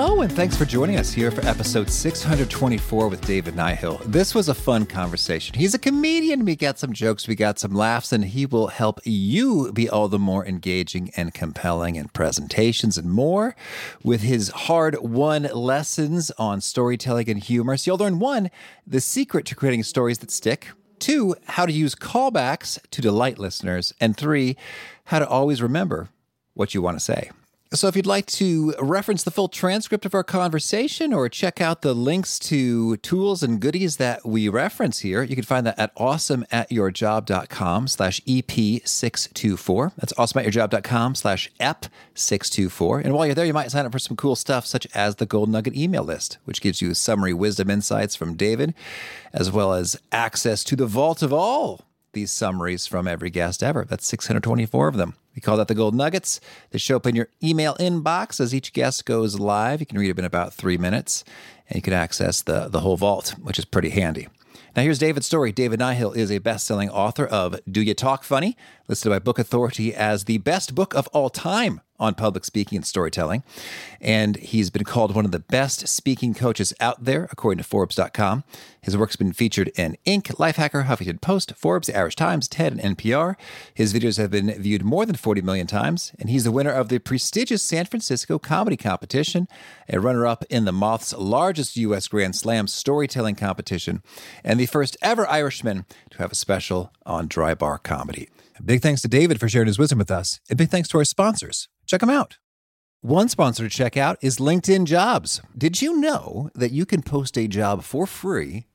Hello, and thanks for joining us here for episode 624 with David Nihill. This was a fun conversation. He's a comedian. We got some jokes, we got some laughs, and he will help you be all the more engaging and compelling in presentations and more with his hard won lessons on storytelling and humor. So you'll learn one, the secret to creating stories that stick. Two, how to use callbacks to delight listeners. And three, how to always remember what you want to say. So, if you'd like to reference the full transcript of our conversation or check out the links to tools and goodies that we reference here, you can find that at awesomeatyourjob.com slash EP624. That's awesomeatyourjob.com slash EP624. And while you're there, you might sign up for some cool stuff, such as the Gold Nugget email list, which gives you summary wisdom insights from David, as well as access to the vault of all these summaries from every guest ever. That's 624 of them. We call that the Gold Nuggets. They show up in your email inbox as each guest goes live. You can read them in about three minutes, and you can access the, the whole vault, which is pretty handy. Now, here's David's story. David Nihill is a best selling author of Do You Talk Funny, listed by Book Authority as the best book of all time on public speaking and storytelling. And he's been called one of the best speaking coaches out there, according to Forbes.com. His work's been featured in Inc., Lifehacker, Huffington Post, Forbes, Irish Times, TED, and NPR. His videos have been viewed more than 40 million times, and he's the winner of the prestigious San Francisco Comedy Competition, a runner up in the Moth's largest U.S. Grand Slam storytelling competition, and the first ever Irishman to have a special on dry bar comedy. Big thanks to David for sharing his wisdom with us, and big thanks to our sponsors. Check them out. One sponsor to check out is LinkedIn Jobs. Did you know that you can post a job for free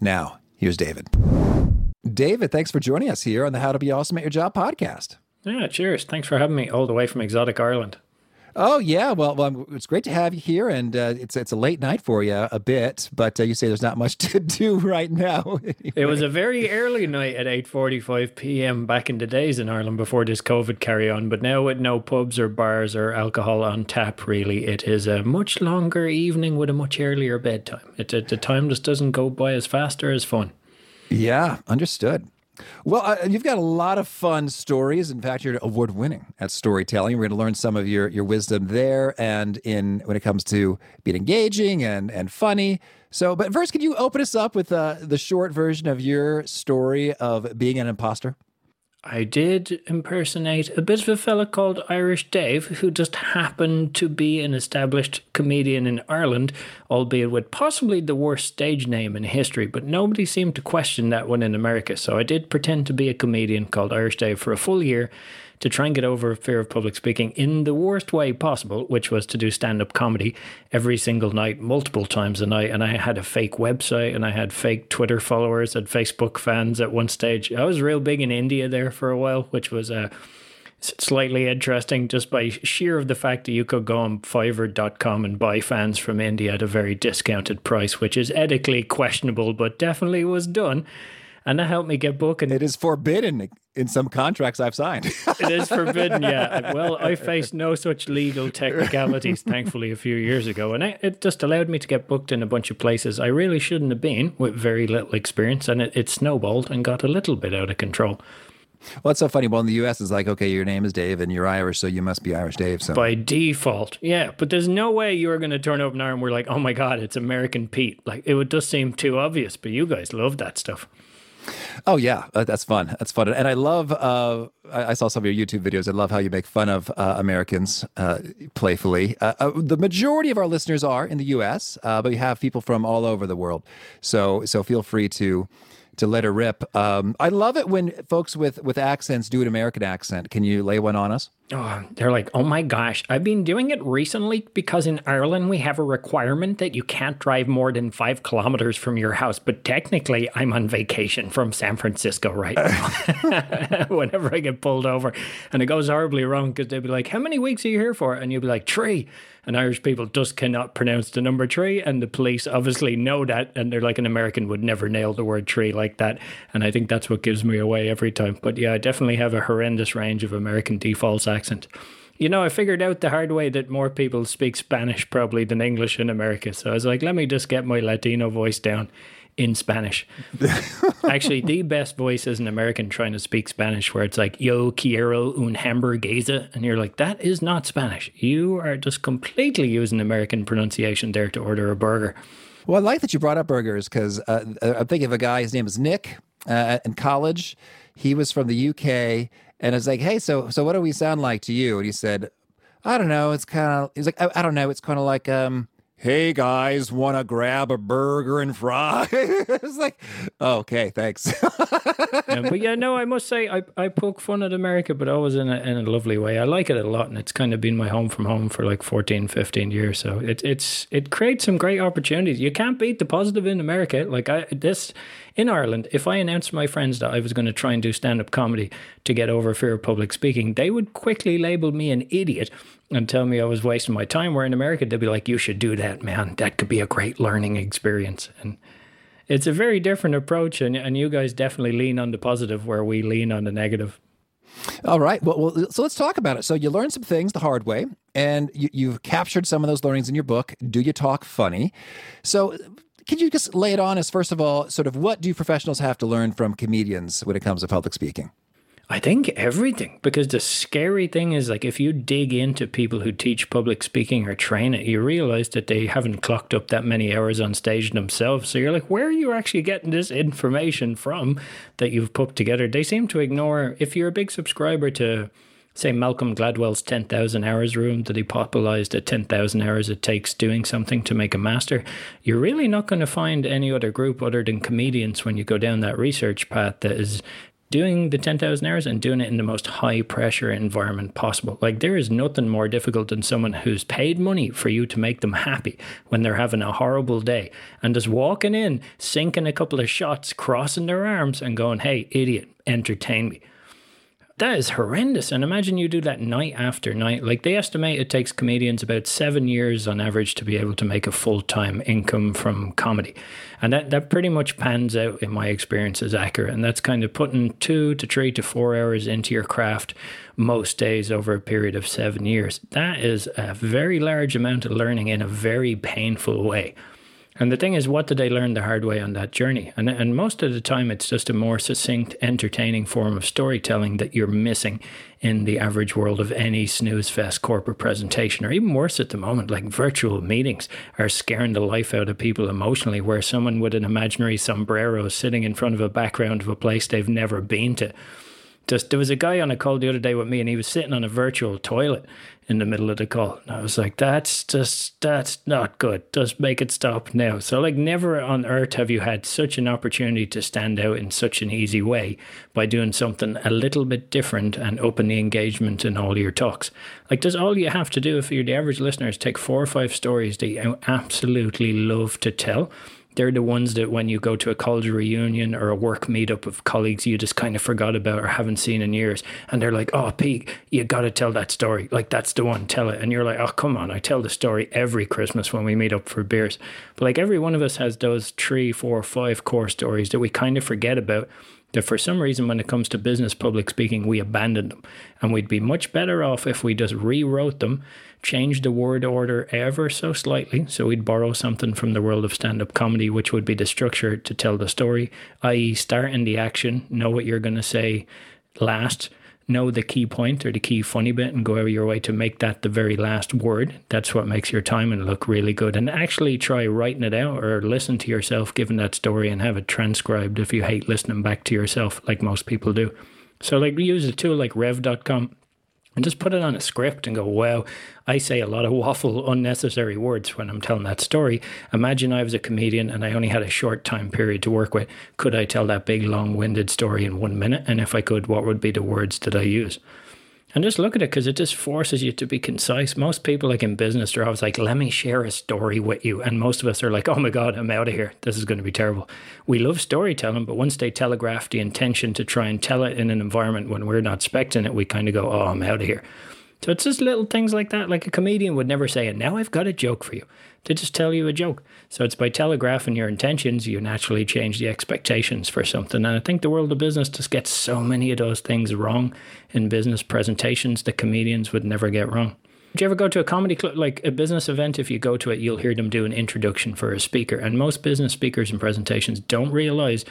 Now, here's David. David, thanks for joining us here on the How to Be Awesome at Your Job podcast. Yeah, cheers. Thanks for having me all the way from exotic Ireland. Oh yeah, well, well, it's great to have you here, and uh, it's it's a late night for you a bit, but uh, you say there's not much to do right now. It was a very early night at eight forty-five p.m. back in the days in Ireland before this COVID carry on, but now with no pubs or bars or alcohol on tap, really, it is a much longer evening with a much earlier bedtime. It, it the time just doesn't go by as fast or as fun. Yeah, understood. Well, uh, you've got a lot of fun stories. In fact, you're award winning at storytelling. We're going to learn some of your your wisdom there, and in when it comes to being engaging and and funny. So, but first, could you open us up with uh, the short version of your story of being an imposter? I did impersonate a bit of a fella called Irish Dave, who just happened to be an established comedian in Ireland, albeit with possibly the worst stage name in history, but nobody seemed to question that one in America. So I did pretend to be a comedian called Irish Dave for a full year to try and get over fear of public speaking in the worst way possible, which was to do stand up comedy every single night, multiple times a night. And I had a fake website and I had fake Twitter followers and Facebook fans at one stage. I was real big in India there for a while, which was a. Uh, slightly interesting just by sheer of the fact that you could go on fiverr.com and buy fans from India at a very discounted price, which is ethically questionable, but definitely was done and that helped me get booking. It is forbidden in some contracts I've signed. it is forbidden, yeah. Well, I faced no such legal technicalities, thankfully, a few years ago, and it just allowed me to get booked in a bunch of places I really shouldn't have been with very little experience, and it, it snowballed and got a little bit out of control. Well, it's so funny. Well, in the U.S., it's like, okay, your name is Dave and you're Irish, so you must be Irish Dave. So by default, yeah. But there's no way you are going to turn up an and we're like, oh my god, it's American Pete. Like it would just seem too obvious. But you guys love that stuff. Oh yeah, uh, that's fun. That's fun, and I love. Uh, I, saw some of your YouTube videos. I love how you make fun of uh, Americans uh, playfully. Uh, uh, the majority of our listeners are in the U.S., but we have people from all over the world. So so feel free to to let her rip. Um, I love it when folks with with accents do an American accent. Can you lay one on us? Oh, they're like, oh my gosh, I've been doing it recently because in Ireland we have a requirement that you can't drive more than five kilometers from your house. But technically, I'm on vacation from San Francisco right now. Whenever I get pulled over, and it goes horribly wrong because they'll be like, how many weeks are you here for? And you'll be like, three and Irish people just cannot pronounce the number three, and the police obviously know that, and they're like an American would never nail the word tree like that, and I think that's what gives me away every time. But yeah, I definitely have a horrendous range of American defaults accent. You know, I figured out the hard way that more people speak Spanish probably than English in America. So I was like, let me just get my Latino voice down in Spanish. Actually, the best voice is an American trying to speak Spanish, where it's like, yo quiero un hamburguesa. And you're like, that is not Spanish. You are just completely using American pronunciation there to order a burger. Well, I like that you brought up burgers because uh, I'm thinking of a guy, his name is Nick, uh, in college. He was from the UK. And I was like, hey, so so what do we sound like to you? And he said, I don't know. It's kind of, he's like, I, I don't know. It's kind of like, um, hey guys, want to grab a burger and fries? it's like, okay, thanks. yeah, but yeah, no, I must say, I, I poke fun at America, but always in a, in a lovely way. I like it a lot, and it's kind of been my home from home for like 14, 15 years. So it, it's it creates some great opportunities. You can't beat the positive in America. Like I this in Ireland, if I announced to my friends that I was going to try and do stand up comedy to get over fear of public speaking, they would quickly label me an idiot and tell me I was wasting my time. Where in America, they'd be like, you should do that, man. That could be a great learning experience. And it's a very different approach. And, and you guys definitely lean on the positive where we lean on the negative. All right. Well, well, so let's talk about it. So you learned some things the hard way, and you, have captured some of those learnings in your book. Do you talk funny? So can you just lay it on us, first of all, sort of what do professionals have to learn from comedians when it comes to public speaking? I think everything, because the scary thing is like if you dig into people who teach public speaking or train it, you realize that they haven't clocked up that many hours on stage themselves. So you're like, where are you actually getting this information from that you've put together? They seem to ignore, if you're a big subscriber to, say, Malcolm Gladwell's 10,000 hours room that he popularized at 10,000 hours it takes doing something to make a master, you're really not going to find any other group other than comedians when you go down that research path that is doing the 10,000 hours and doing it in the most high pressure environment possible. Like, there is nothing more difficult than someone who's paid money for you to make them happy when they're having a horrible day and just walking in, sinking a couple of shots, crossing their arms, and going, hey, idiot, entertain me that is horrendous. And imagine you do that night after night. Like they estimate it takes comedians about seven years on average to be able to make a full time income from comedy. And that, that pretty much pans out in my experience as accurate. And that's kind of putting two to three to four hours into your craft most days over a period of seven years. That is a very large amount of learning in a very painful way. And the thing is, what did they learn the hard way on that journey? And, and most of the time, it's just a more succinct, entertaining form of storytelling that you're missing in the average world of any snooze fest corporate presentation, or even worse at the moment, like virtual meetings are scaring the life out of people emotionally, where someone with an imaginary sombrero sitting in front of a background of a place they've never been to just there was a guy on a call the other day with me and he was sitting on a virtual toilet in the middle of the call. And I was like, that's just, that's not good. Just make it stop now. So, like, never on earth have you had such an opportunity to stand out in such an easy way by doing something a little bit different and open the engagement in all your talks. Like, does all you have to do if you're the average listener is take four or five stories that you absolutely love to tell they're the ones that when you go to a college reunion or a work meetup of colleagues you just kind of forgot about or haven't seen in years and they're like oh pete you got to tell that story. Like that's the one tell it. And you're like oh come on i tell the story every christmas when we meet up for beers. But like every one of us has those three four five core stories that we kind of forget about that for some reason when it comes to business public speaking we abandon them. And we'd be much better off if we just rewrote them change the word order ever so slightly. So we'd borrow something from the world of stand up comedy, which would be the structure to tell the story, i.e., start in the action, know what you're going to say, last know the key point or the key funny bit and go your way to make that the very last word. That's what makes your timing look really good. And actually try writing it out or listen to yourself giving that story and have it transcribed if you hate listening back to yourself, like most people do. So, like, use a tool like rev.com and just put it on a script and go, wow, I say a lot of waffle, unnecessary words when I'm telling that story. Imagine I was a comedian and I only had a short time period to work with. Could I tell that big, long winded story in one minute? And if I could, what would be the words that I use? And just look at it because it just forces you to be concise. Most people, like in business, are always like, let me share a story with you. And most of us are like, oh my God, I'm out of here. This is going to be terrible. We love storytelling, but once they telegraph the intention to try and tell it in an environment when we're not expecting it, we kind of go, oh, I'm out of here. So it's just little things like that. Like a comedian would never say, and now I've got a joke for you. To just tell you a joke. So it's by telegraphing your intentions, you naturally change the expectations for something. And I think the world of business just gets so many of those things wrong in business presentations that comedians would never get wrong. Do you ever go to a comedy club, like a business event? If you go to it, you'll hear them do an introduction for a speaker. And most business speakers and presentations don't realize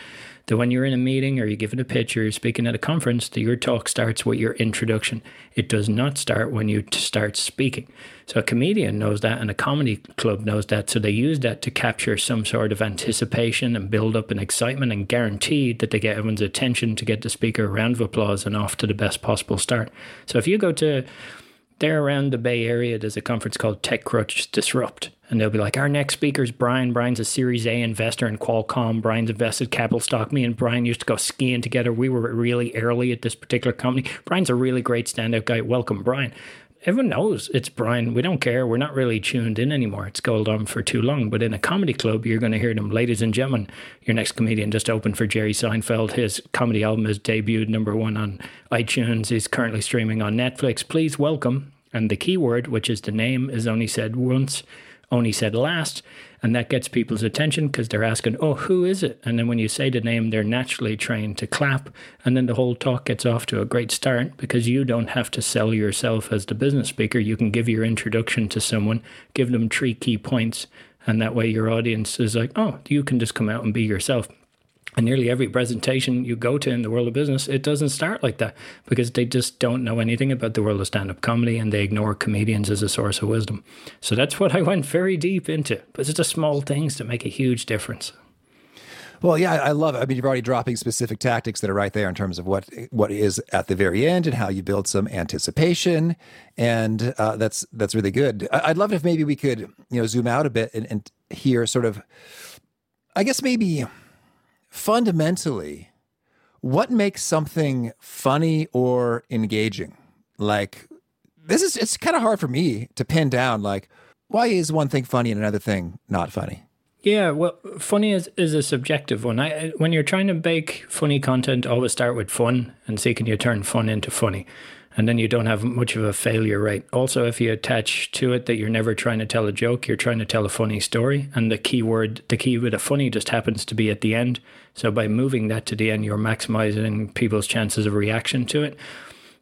that when you're in a meeting or you're giving a pitch or you're speaking at a conference, that your talk starts with your introduction. It does not start when you start speaking. So a comedian knows that and a comedy club knows that. So they use that to capture some sort of anticipation and build up an excitement and guarantee that they get everyone's attention to get the speaker a round of applause and off to the best possible start. So if you go to there around the Bay Area, there's a conference called TechCrunch Disrupt. And they'll be like, our next speaker is Brian. Brian's a Series A investor in Qualcomm. Brian's invested capital stock. Me and Brian used to go skiing together. We were really early at this particular company. Brian's a really great standout guy. Welcome, Brian. Everyone knows it's Brian. We don't care. We're not really tuned in anymore. It's gone on for too long. But in a comedy club, you're going to hear them, ladies and gentlemen. Your next comedian just opened for Jerry Seinfeld. His comedy album has debuted number one on iTunes. He's currently streaming on Netflix. Please welcome. And the keyword, which is the name, is only said once only said last. And that gets people's attention because they're asking, oh, who is it? And then when you say the name, they're naturally trained to clap. And then the whole talk gets off to a great start because you don't have to sell yourself as the business speaker. You can give your introduction to someone, give them three key points. And that way your audience is like, oh, you can just come out and be yourself. And nearly every presentation you go to in the world of business, it doesn't start like that because they just don't know anything about the world of stand up comedy and they ignore comedians as a source of wisdom. So that's what I went very deep into. But it's just small things that make a huge difference. Well, yeah, I love it. I mean, you're already dropping specific tactics that are right there in terms of what what is at the very end and how you build some anticipation, and uh, that's that's really good. I'd love it if maybe we could you know zoom out a bit and, and hear sort of, I guess maybe fundamentally, what makes something funny or engaging? Like, this is, it's kind of hard for me to pin down, like, why is one thing funny and another thing not funny? Yeah, well, funny is, is a subjective one. I, when you're trying to bake funny content, always start with fun and see can you turn fun into funny and then you don't have much of a failure rate. Also, if you attach to it that you're never trying to tell a joke, you're trying to tell a funny story, and the key word, the key with a funny just happens to be at the end. So by moving that to the end, you're maximizing people's chances of reaction to it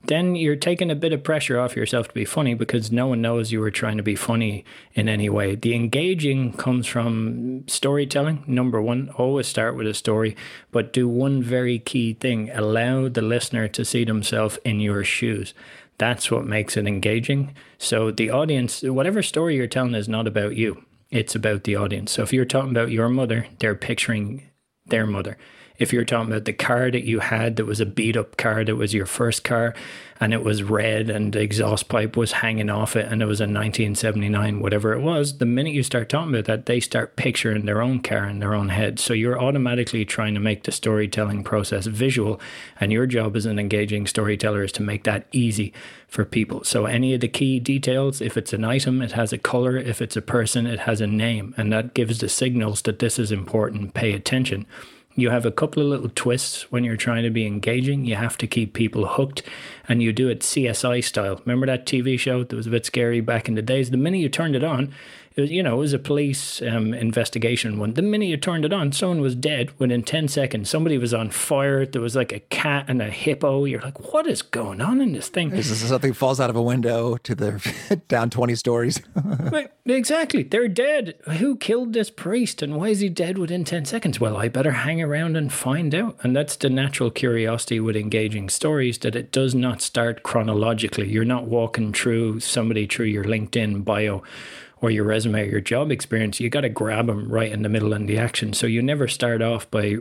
then you're taking a bit of pressure off yourself to be funny because no one knows you were trying to be funny in any way. The engaging comes from storytelling. Number one, always start with a story, but do one very key thing allow the listener to see themselves in your shoes. That's what makes it engaging. So, the audience, whatever story you're telling, is not about you, it's about the audience. So, if you're talking about your mother, they're picturing their mother if you're talking about the car that you had that was a beat up car that was your first car and it was red and the exhaust pipe was hanging off it and it was a 1979 whatever it was the minute you start talking about that they start picturing their own car in their own head. So you're automatically trying to make the storytelling process visual and your job as an engaging storyteller is to make that easy for people. So any of the key details if it's an item it has a color. If it's a person it has a name. And that gives the signals that this is important. Pay attention you have a couple of little twists when you're trying to be engaging. You have to keep people hooked, and you do it CSI style. Remember that TV show that was a bit scary back in the days? The minute you turned it on, It was, you know, it was a police um, investigation one. The minute you turned it on, someone was dead within 10 seconds. Somebody was on fire. There was like a cat and a hippo. You're like, what is going on in this thing? Is This is something falls out of a window to the down 20 stories. Right, exactly. They're dead. Who killed this priest and why is he dead within 10 seconds? Well, I better hang around and find out. And that's the natural curiosity with engaging stories that it does not start chronologically. You're not walking through somebody through your LinkedIn bio or your resume or your job experience, you got to grab them right in the middle in the action. So you never start off by,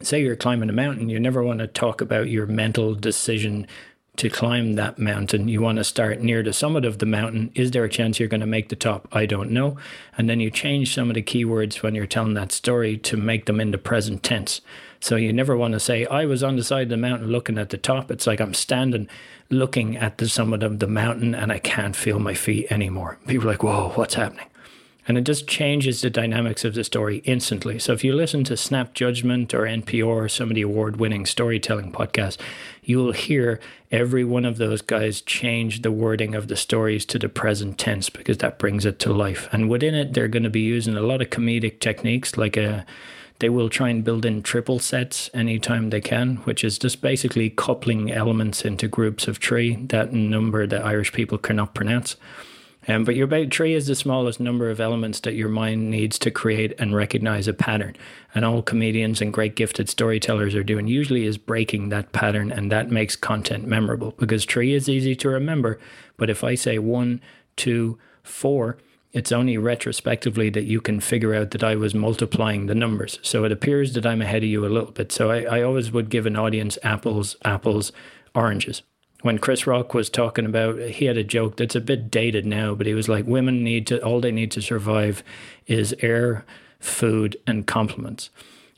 say, you're climbing a mountain, you never want to talk about your mental decision to climb that mountain. You want to start near the summit of the mountain. Is there a chance you're going to make the top? I don't know. And then you change some of the keywords when you're telling that story to make them in the present tense. So you never want to say, I was on the side of the mountain looking at the top. It's like I'm standing looking at the summit of the mountain and I can't feel my feet anymore. People are like, whoa, what's happening? And it just changes the dynamics of the story instantly. So if you listen to Snap Judgment or NPR or some of the award winning storytelling podcasts, you will hear every one of those guys change the wording of the stories to the present tense because that brings it to life. And within it, they're going to be using a lot of comedic techniques like a they will try and build in triple sets anytime they can, which is just basically coupling elements into groups of three, that number that Irish people cannot pronounce. Um, but your three is the smallest number of elements that your mind needs to create and recognize a pattern. And all comedians and great gifted storytellers are doing usually is breaking that pattern, and that makes content memorable because three is easy to remember. But if I say one, two, four, it's only retrospectively that you can figure out that I was multiplying the numbers. So it appears that I'm ahead of you a little bit. So I, I always would give an audience apples, apples, oranges. When Chris Rock was talking about, he had a joke that's a bit dated now, but he was like, women need to, all they need to survive is air, food, and compliments.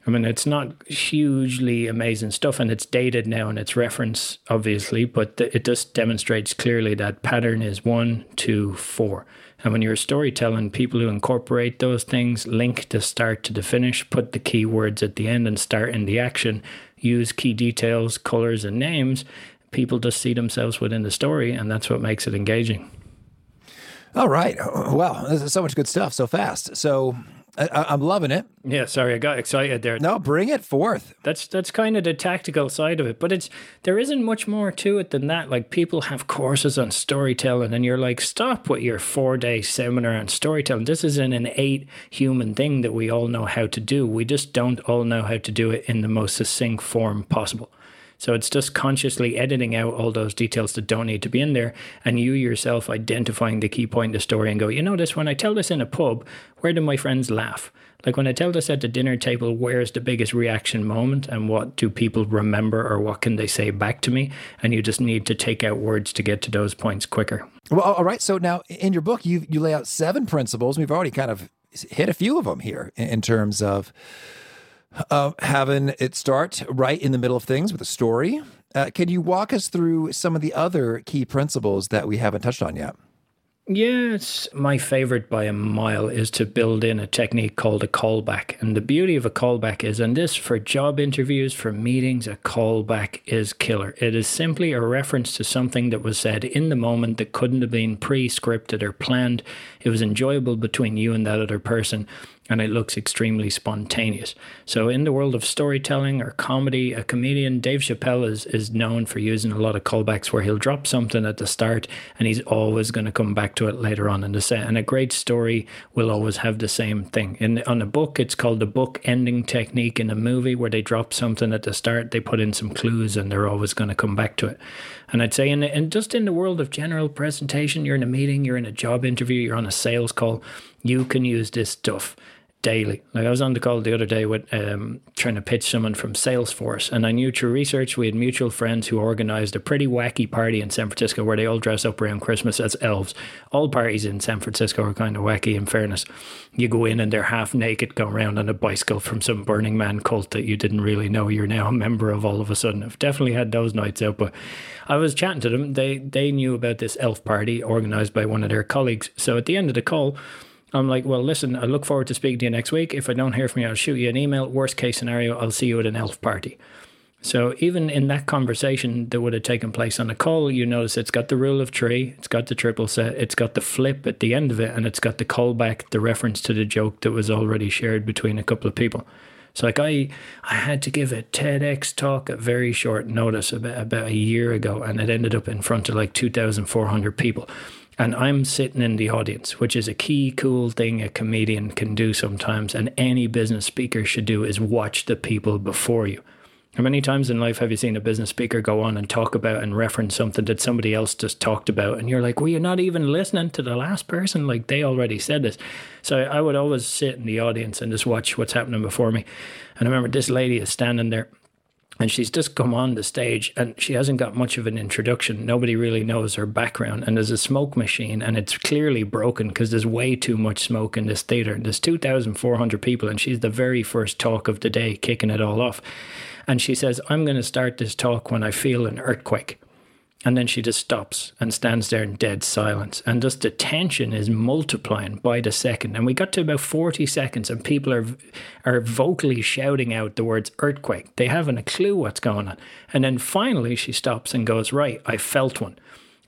I mean, it's not hugely amazing stuff and it's dated now and it's reference, obviously, but it just demonstrates clearly that pattern is one, two, four. And when you're storytelling, people who incorporate those things, link the start to the finish, put the key words at the end and start in the action, use key details, colors, and names, people just see themselves within the story, and that's what makes it engaging. All right. Well, so much good stuff so fast. So I, am loving it. Yeah, sorry, I got excited there. No, bring it forth. That's that's kind of the tactical side of it, but it's there isn't much more to it than that. Like people have courses on storytelling, and you're like, stop with your four day seminar on storytelling. This is an innate human thing that we all know how to do. We just don't all know how to do it in the most succinct form possible. So it's just consciously editing out all those details that don't need to be in there and you yourself identifying the key point of the story and go, you notice when I tell this in a pub, where do my friends laugh? Like when I tell this at the dinner table, where's the biggest reaction moment and what do people remember or what can they say back to me? And you just need to take out words to get to those points quicker. Well, all right. So now in your book, you you lay out seven principles. We've already kind of hit a few of them here in terms of uh, having it start right in the middle of things with a story. Uh, can you walk us through some of the other key principles that we haven't touched on yet? Yes, my favorite by a mile is to build in a technique called a callback. And the beauty of a callback is, and this for job interviews, for meetings, a callback is killer. It is simply a reference to something that was said in the moment that couldn't have been pre scripted or planned. It was enjoyable between you and that other person and it looks extremely spontaneous. So, in the world of storytelling or comedy, a comedian, Dave Chappelle, is, is known for using a lot of callbacks where he'll drop something at the start and he's always going to come back to it later on in the set. And a great story will always have the same thing. In on a book, it's called the book ending technique. In a movie, where they drop something at the start, they put in some clues and they're always going to come back to it. And I'd say, in, in just in the world of general presentation, you're in a meeting, you're in a job interview, you're on a sales call, you can use this stuff daily. Like I was on the call the other day with um, trying to pitch someone from Salesforce, and I knew through research we had mutual friends who organized a pretty wacky party in San Francisco where they all dress up around Christmas as elves. All parties in San Francisco are kind of wacky. In fairness, you go in and they're half naked, going around on a bicycle from some Burning Man cult that you didn't really know you're now a member of. All of a sudden, I've definitely had those nights out, but I was chatting to them. They they knew about this elf party organized by one of their colleagues. So at the end of the call I'm like, well, listen, I look forward to speaking to you next week. If I don't hear from you, I'll shoot you an email. Worst case scenario, I'll see you at an elf party. So even in that conversation that would have taken place on a call, you notice it's got the rule of three, it's got the triple set, it's got the flip at the end of it, and it's got the callback, the reference to the joke that was already shared between a couple of people. So like I I had to give a TEDx talk at very short notice about about a year ago and it ended up in front of like 2400 people. And I'm sitting in the audience, which is a key cool thing a comedian can do sometimes and any business speaker should do is watch the people before you. How many times in life have you seen a business speaker go on and talk about and reference something that somebody else just talked about? And you're like, well, you're not even listening to the last person. Like they already said this. So I would always sit in the audience and just watch what's happening before me. And I remember this lady is standing there and she's just come on the stage and she hasn't got much of an introduction. Nobody really knows her background. And there's a smoke machine and it's clearly broken because there's way too much smoke in this theater. There's 2,400 people and she's the very first talk of the day, kicking it all off. And she says, I'm going to start this talk when I feel an earthquake. And then she just stops and stands there in dead silence. And just the tension is multiplying by the second. And we got to about 40 seconds, and people are are vocally shouting out the words earthquake. They haven't a clue what's going on. And then finally she stops and goes, Right, I felt one.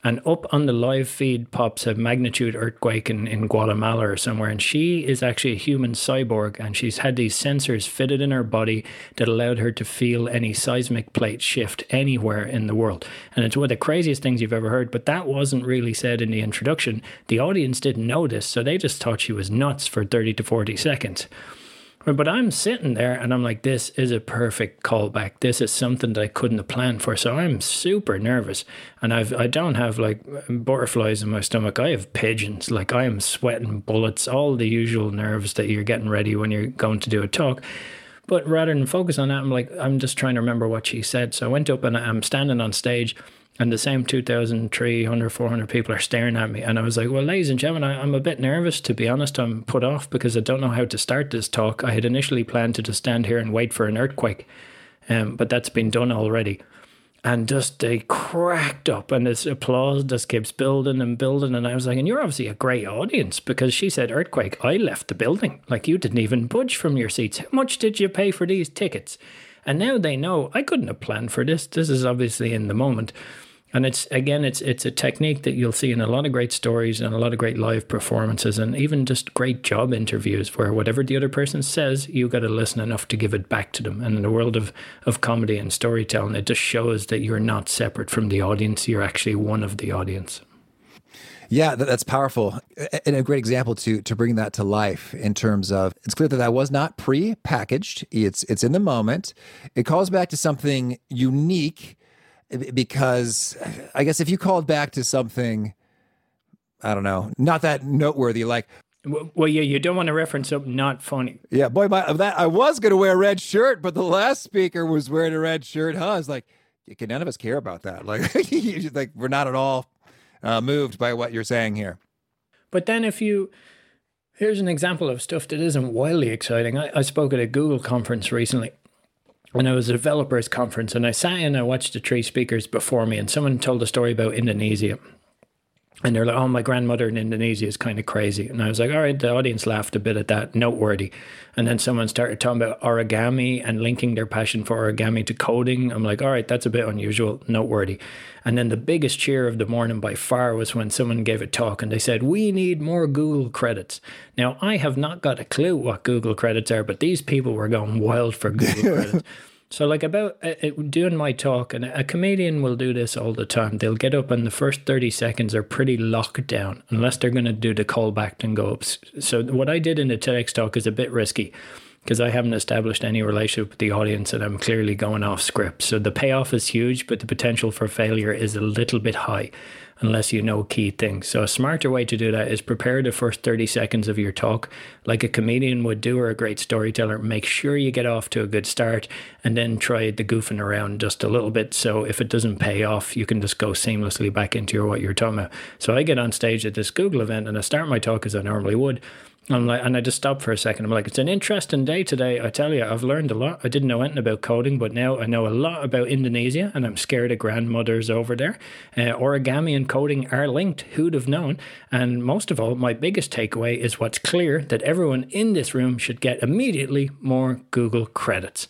And up on the live feed pops a magnitude earthquake in, in Guatemala or somewhere. And she is actually a human cyborg. And she's had these sensors fitted in her body that allowed her to feel any seismic plate shift anywhere in the world. And it's one of the craziest things you've ever heard. But that wasn't really said in the introduction. The audience didn't know this. So they just thought she was nuts for 30 to 40 seconds. But I'm sitting there and I'm like, this is a perfect callback. This is something that I couldn't have planned for. So I'm super nervous. And I've I don't have like butterflies in my stomach. I have pigeons. Like I am sweating bullets, all the usual nerves that you're getting ready when you're going to do a talk. But rather than focus on that, I'm like, I'm just trying to remember what she said. So I went up and I'm standing on stage and the same 2,300, 400 people are staring at me. And I was like, well, ladies and gentlemen, I, am a bit nervous, to be honest. I'm put off because I don't know how to start this talk. I had initially planned to just stand here and wait for an earthquake, um, but that's been done already. And just they cracked up, and this applause just keeps building and building. And I was like, and you're obviously a great audience because she said earthquake. I left the building. Like you didn't even budge from your seats. How much did you pay for these tickets? And now they know I couldn't have planned for this. This is obviously in the moment. And it's again, it's it's a technique that you'll see in a lot of great stories and a lot of great live performances, and even just great job interviews, where whatever the other person says, you got to listen enough to give it back to them. And in the world of of comedy and storytelling, it just shows that you're not separate from the audience; you're actually one of the audience. Yeah, that's powerful, and a great example to to bring that to life in terms of it's clear that that was not pre-packaged. It's it's in the moment. It calls back to something unique because I guess if you called back to something, I don't know, not that noteworthy, like well, yeah, you don't want to reference something not funny. Yeah, boy, my, that I was going to wear a red shirt, but the last speaker was wearing a red shirt. Huh? It's like, none of us care about that. Like, like we're not at all uh, moved by what you're saying here. But then, if you here's an example of stuff that isn't wildly exciting. I, I spoke at a Google conference recently, and it was a developers conference and I sat in, I watched the three speakers before me and someone told a story about Indonesia. And they're like, oh, my grandmother in Indonesia is kind of crazy. And I was like, all right, the audience laughed a bit at that, noteworthy. And then someone started talking about origami and linking their passion for origami to coding. I'm like, all right, that's a bit unusual, noteworthy. And then the biggest cheer of the morning by far was when someone gave a talk and they said, we need more Google credits. Now, I have not got a clue what Google credits are, but these people were going wild for Google credits. So, like about uh, uh, doing my talk, and a comedian will do this all the time. They'll get up, and the first 30 seconds are pretty locked down, unless they're going to do the callback and go up. So, what I did in the TEDx talk is a bit risky because I haven't established any relationship with the audience and I'm clearly going off script. So, the payoff is huge, but the potential for failure is a little bit high unless you know key things. So, a smarter way to do that is prepare the first 30 seconds of your talk like a comedian would do or a great storyteller. Make sure you get off to a good start and then try the goofing around just a little bit. So, if it doesn't pay off, you can just go seamlessly back into your, what you're talking about. So, I get on stage at this Google event and I start my talk as I normally would. I'm like, and I just stopped for a second. I'm like, it's an interesting day today. I tell you, I've learned a lot. I didn't know anything about coding, but now I know a lot about Indonesia, and I'm scared of grandmothers over there. Uh, origami and coding are linked. Who'd have known? And most of all, my biggest takeaway is what's clear that everyone in this room should get immediately more Google credits.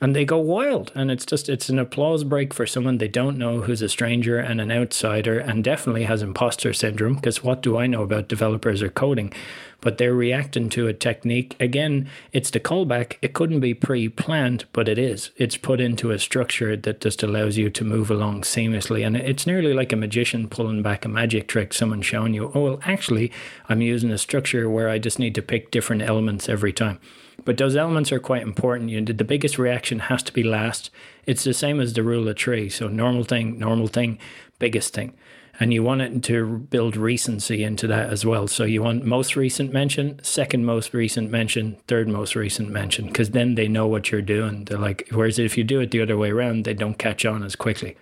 And they go wild. And it's just it's an applause break for someone they don't know who's a stranger and an outsider and definitely has imposter syndrome because what do i know about developers or coding? But they're reacting to a technique. Again it's the callback. It couldn't be pre-planned but it is. It's put into a structure that just allows you to move along seamlessly. And it's nearly like a magician pulling back a magic trick someone showing you. Oh well actually i'm using a structure where i just need to pick different elements every time but those elements are quite important. You know, the biggest reaction has to be last. It's the same as the rule of three. So normal thing, normal thing, biggest thing. And you want it to build recency into that as well. So you want most recent mention, second most recent mention, third most recent mention, because then they know what you're doing. They're like, whereas if you do it the other way around, they don't catch on as quickly.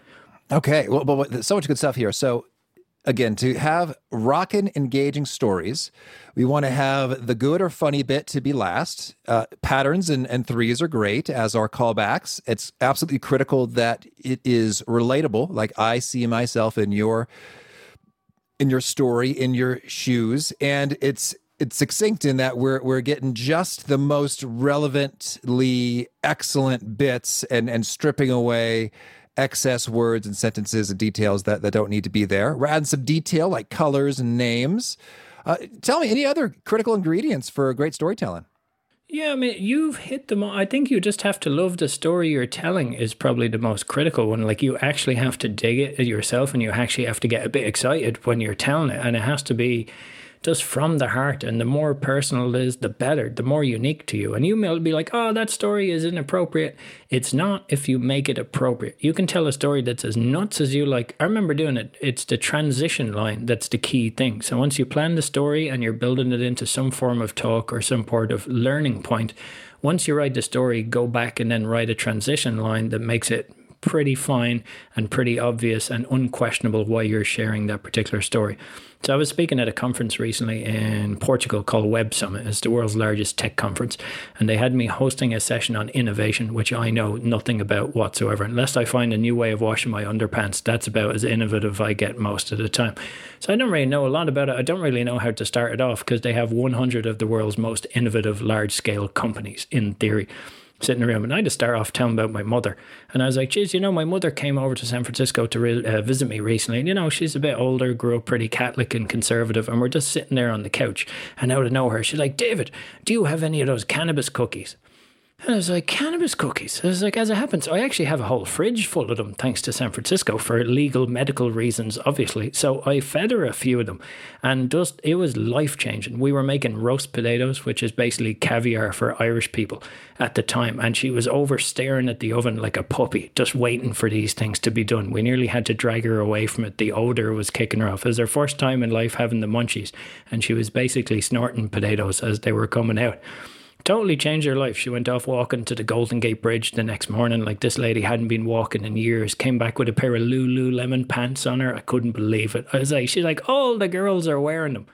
Okay, well, but so much good stuff here. So again, to have rockin' engaging stories, we want to have the good or funny bit to be last. Uh, patterns and, and threes are great as our callbacks. It's absolutely critical that it is relatable. Like I see myself in your in your story, in your shoes, and it's it's succinct in that we're we're getting just the most relevantly excellent bits and and stripping away excess words and sentences and details that, that don't need to be there. We're adding some detail like colors and names. Uh, tell me any other critical ingredients for great storytelling. Yeah, I mean, you've hit them. I think you just have to love the story you're telling is probably the most critical one. Like you actually have to dig it yourself, and you actually have to get a bit excited when you're telling it, and it has to be just from the heart. And the more personal it is, the better, the more unique to you. And you may be like, oh, that story is inappropriate. It's not if you make it appropriate. You can tell a story that's as nuts as you like. I remember doing it. It's the transition line that's the key thing. So once you plan the story and you're building it into some form of talk or some part of learning point, once you write the story, go back and then write a transition line that makes it pretty fine and pretty obvious and unquestionable why you're sharing that particular story. So I was speaking at a conference recently in Portugal called Web Summit. It's the world's largest tech conference, and they had me hosting a session on innovation, which I know nothing about whatsoever. Unless I find a new way of washing my underpants, that's about as innovative I get most of the time. So I don't really know a lot about it. I don't really know how to start it off because they have 100 of the world's most innovative large-scale companies in theory sitting around. And I just start off telling about my mother. And I was like, geez, you know, my mother came over to San Francisco to re- uh, visit me recently. And, you know, she's a bit older, grew up pretty Catholic and conservative. And we're just sitting there on the couch. And out of nowhere, she's like, David, do you have any of those cannabis cookies? And I was like, cannabis cookies. I was like, as it happens, I actually have a whole fridge full of them, thanks to San Francisco for legal medical reasons, obviously. So I fed her a few of them, and just it was life changing. We were making roast potatoes, which is basically caviar for Irish people at the time, and she was over staring at the oven like a puppy, just waiting for these things to be done. We nearly had to drag her away from it. The odor was kicking her off. It was her first time in life having the munchies, and she was basically snorting potatoes as they were coming out totally changed her life. She went off walking to the Golden Gate Bridge the next morning. Like this lady hadn't been walking in years. Came back with a pair of Lululemon pants on her. I couldn't believe it. I was like, she's like, all the girls are wearing them.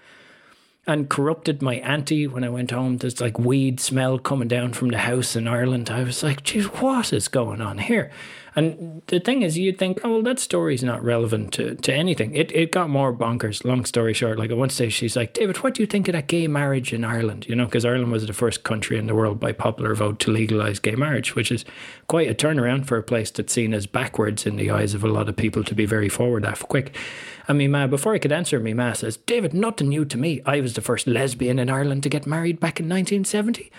And corrupted my auntie when I went home. There's like weed smell coming down from the house in Ireland. I was like, geez, what is going on here? And the thing is, you'd think, oh, well, that story's not relevant to, to anything. It, it got more bonkers. Long story short, like at one stage, she's like, David, what do you think of that gay marriage in Ireland? You know, because Ireland was the first country in the world by popular vote to legalize gay marriage, which is quite a turnaround for a place that's seen as backwards in the eyes of a lot of people to be very forward after quick. And me ma, before I could answer, me ma says, David, nothing new to me. I was the first lesbian in Ireland to get married back in 1970.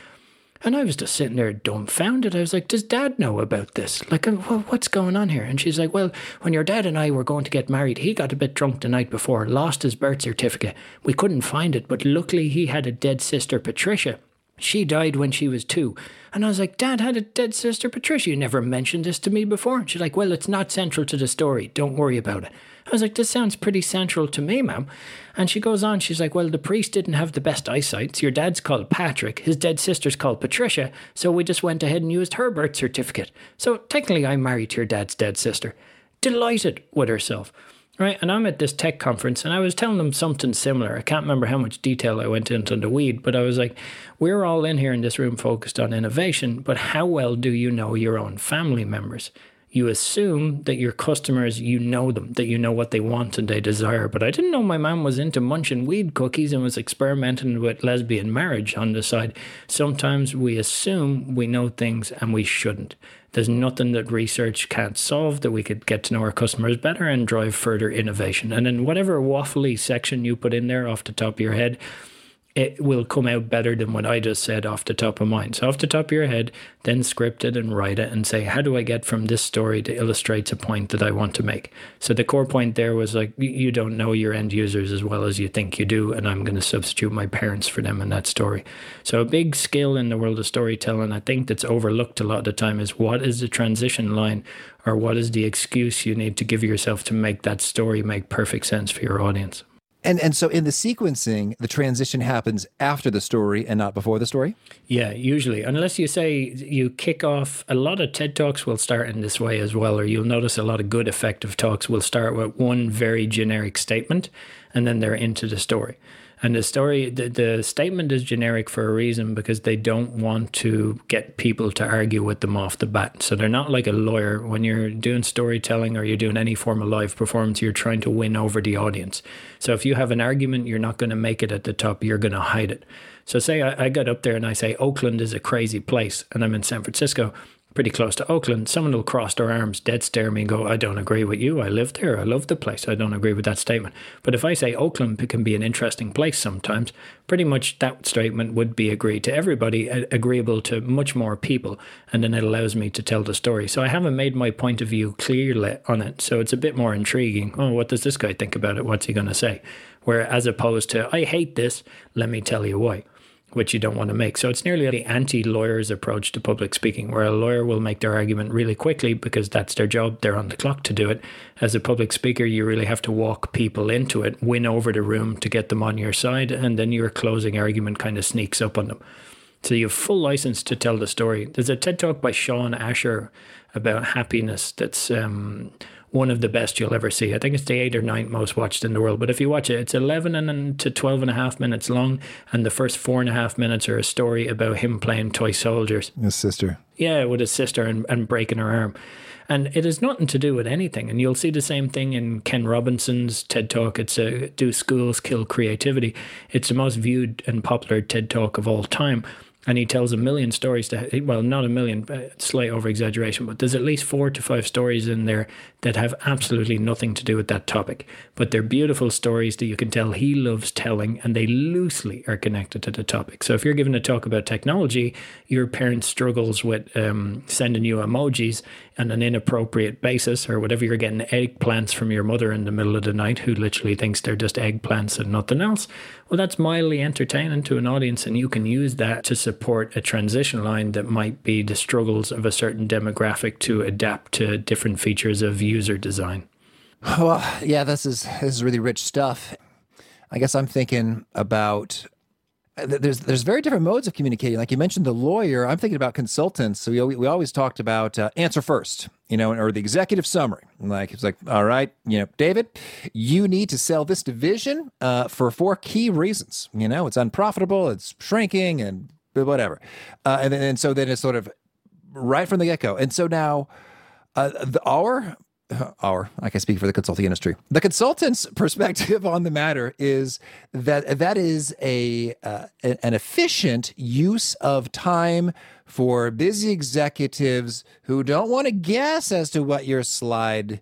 And I was just sitting there dumbfounded. I was like, Does dad know about this? Like, uh, what's going on here? And she's like, Well, when your dad and I were going to get married, he got a bit drunk the night before, lost his birth certificate. We couldn't find it, but luckily he had a dead sister, Patricia. She died when she was two. And I was like, Dad had a dead sister, Patricia. You never mentioned this to me before. And she's like, Well, it's not central to the story. Don't worry about it. I was like, This sounds pretty central to me, ma'am. And she goes on, she's like, Well, the priest didn't have the best eyesight. So your dad's called Patrick, his dead sister's called Patricia. So we just went ahead and used her birth certificate. So technically, I'm married to your dad's dead sister. Delighted with herself. Right, and I'm at this tech conference and I was telling them something similar. I can't remember how much detail I went into the weed, but I was like, we're all in here in this room focused on innovation, but how well do you know your own family members? You assume that your customers, you know them, that you know what they want and they desire. But I didn't know my mom was into munching weed cookies and was experimenting with lesbian marriage on the side. Sometimes we assume we know things and we shouldn't. There's nothing that research can't solve that we could get to know our customers better and drive further innovation. And then whatever waffly section you put in there off the top of your head, it will come out better than what I just said off the top of mine. So, off the top of your head, then script it and write it and say, how do I get from this story to illustrate a point that I want to make? So, the core point there was like, you don't know your end users as well as you think you do, and I'm going to substitute my parents for them in that story. So, a big skill in the world of storytelling, I think that's overlooked a lot of the time, is what is the transition line or what is the excuse you need to give yourself to make that story make perfect sense for your audience? And and so in the sequencing, the transition happens after the story and not before the story? Yeah, usually. Unless you say you kick off a lot of TED Talks will start in this way as well, or you'll notice a lot of good effective talks will start with one very generic statement and then they're into the story. And the story, the, the statement is generic for a reason because they don't want to get people to argue with them off the bat. So they're not like a lawyer. When you're doing storytelling or you're doing any form of live performance, you're trying to win over the audience. So if you have an argument, you're not going to make it at the top, you're going to hide it. So say I, I got up there and I say, Oakland is a crazy place, and I'm in San Francisco pretty close to Oakland, someone will cross their arms, dead stare me and go, I don't agree with you. I live there. I love the place. I don't agree with that statement. But if I say Oakland can be an interesting place sometimes, pretty much that statement would be agreed to everybody, agreeable to much more people. And then it allows me to tell the story. So I haven't made my point of view clearly on it. So it's a bit more intriguing. Oh, what does this guy think about it? What's he going to say? Where as opposed to, I hate this, let me tell you why which you don't want to make. So it's nearly the anti lawyer's approach to public speaking, where a lawyer will make their argument really quickly because that's their job. They're on the clock to do it. As a public speaker, you really have to walk people into it, win over the room to get them on your side, and then your closing argument kind of sneaks up on them. So you have full license to tell the story. There's a TED talk by Shawn Achor about happiness that's um, one of the best you'll ever see. I think it's the eighth or ninth most watched in the world. But if you watch it, it's 11 and to 12 and a half minutes long. And the first four and a half minutes are a story about him playing toy soldiers. His sister. Yeah, with his sister and, and breaking her arm. And it has nothing to do with anything. And you'll see the same thing in Ken Robinson's TED Talk. It's a Do Schools Kill Creativity? It's the most viewed and popular TED Talk of all time and he tells a million stories to well not a million slight over exaggeration but there's at least four to five stories in there that have absolutely nothing to do with that topic. But they're beautiful stories that you can tell he loves telling and they loosely are connected to the topic. So if you're given a talk about technology your parent struggles with um, sending you emojis on an inappropriate basis or whatever. You're getting eggplants from your mother in the middle of the night who literally thinks they're just eggplants and nothing else. Well that's mildly entertaining to an audience and you can use that to support a transition line that might be the struggles of a certain demographic to adapt to different features of user design. Well yeah this is this is really rich stuff. I guess i'm thinking about there's there's very different modes of communicating. Like you mentioned, the lawyer. I'm thinking about consultants. So we we always talked about uh, answer first, you know, or the executive summary. Like it's like, all right, you know, David, you need to sell this division uh, for four key reasons. You know, it's unprofitable, it's shrinking, and whatever. Uh, and then and so then it's sort of right from the get go. And so now, uh, the, our our, I can speak for the consulting industry. The consultant's perspective on the matter is that that is a uh, an efficient use of time for busy executives who don't want to guess as to what your slide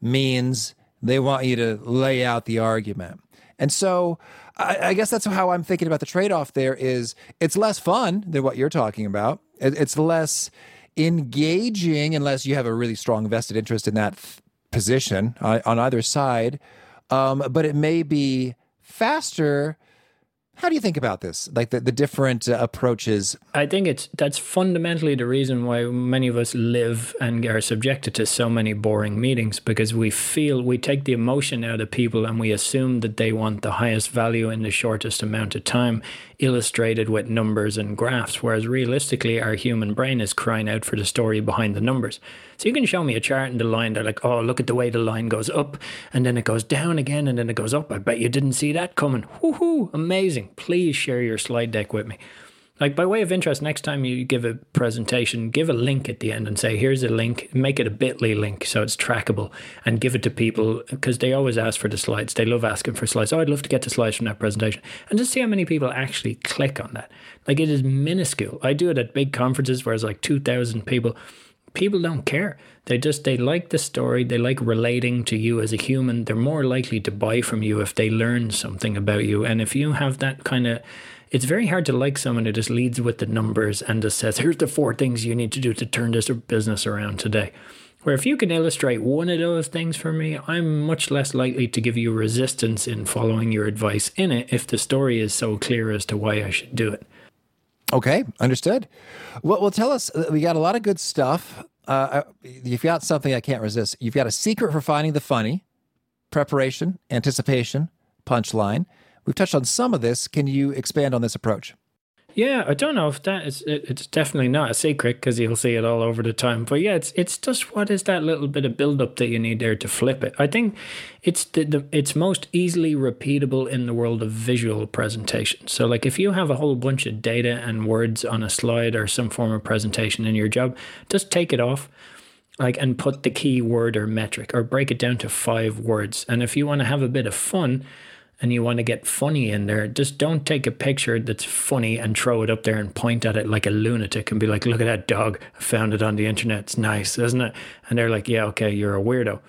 means. They want you to lay out the argument. And so I, I guess that's how I'm thinking about the trade off there is it's less fun than what you're talking about. It, it's less engaging unless you have a really strong vested interest in that th- position uh, on either side. Um, but it may be faster how do you think about this? Like the, the different uh, approaches? I think it's that's fundamentally the reason why many of us live and are subjected to so many boring meetings because we feel we take the emotion out of people and we assume that they want the highest value in the shortest amount of time, illustrated with numbers and graphs, whereas realistically our human brain is crying out for the story behind the numbers. So you can show me a chart and the line. They're like, oh, look at the way the line goes up and then it goes down again and then it goes up. I bet you didn't see that coming. Woohoo, amazing. Please share your slide deck with me. Like by way of interest, next time you give a presentation, give a link at the end and say, "Here's a link." Make it a Bitly link so it's trackable, and give it to people because they always ask for the slides. They love asking for slides. Oh, I'd love to get the slides from that presentation, and just see how many people actually click on that. Like it is minuscule. I do it at big conferences where it's like two thousand people. People don't care. They just they like the story. They like relating to you as a human. They're more likely to buy from you if they learn something about you. And if you have that kind of it's very hard to like someone who just leads with the numbers and just says, here's the four things you need to do to turn this business around today. Where if you can illustrate one of those things for me, I'm much less likely to give you resistance in following your advice in it if the story is so clear as to why I should do it. Okay, understood. Well, well tell us, we got a lot of good stuff. Uh, you've got something I can't resist. You've got a secret for finding the funny, preparation, anticipation, punchline. We've touched on some of this. Can you expand on this approach? Yeah, I don't know if that is. It, it's definitely not a secret because you'll see it all over the time. But yeah, it's it's just what is that little bit of build up that you need there to flip it. I think it's the, the it's most easily repeatable in the world of visual presentation. So like if you have a whole bunch of data and words on a slide or some form of presentation in your job, just take it off like and put the key word or metric or break it down to five words. And if you want to have a bit of fun and you want to get funny in there, just don't take a picture that's funny and throw it up there and point at it like a lunatic and be like, look at that dog. I found it on the internet. It's nice, isn't it? And they're like, yeah, okay, you're a weirdo.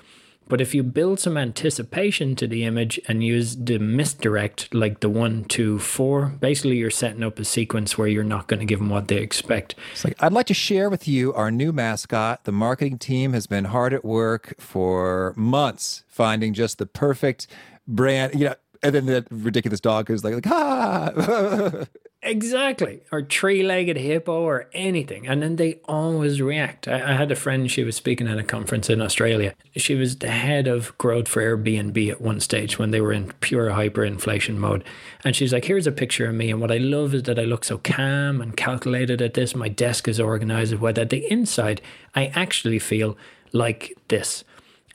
But if you build some anticipation to the image and use the misdirect, like the one, two, four, basically you're setting up a sequence where you're not going to give them what they expect. It's like, I'd like to share with you our new mascot. The marketing team has been hard at work for months finding just the perfect brand. You know, and then that ridiculous dog is like, like ah. exactly. Or tree legged hippo or anything. And then they always react. I, I, had a friend, she was speaking at a conference in Australia. She was the head of growth for Airbnb at one stage when they were in pure hyperinflation mode. And she's like, here's a picture of me. And what I love is that I look so calm and calculated at this. My desk is organized. At the inside, I actually feel like this.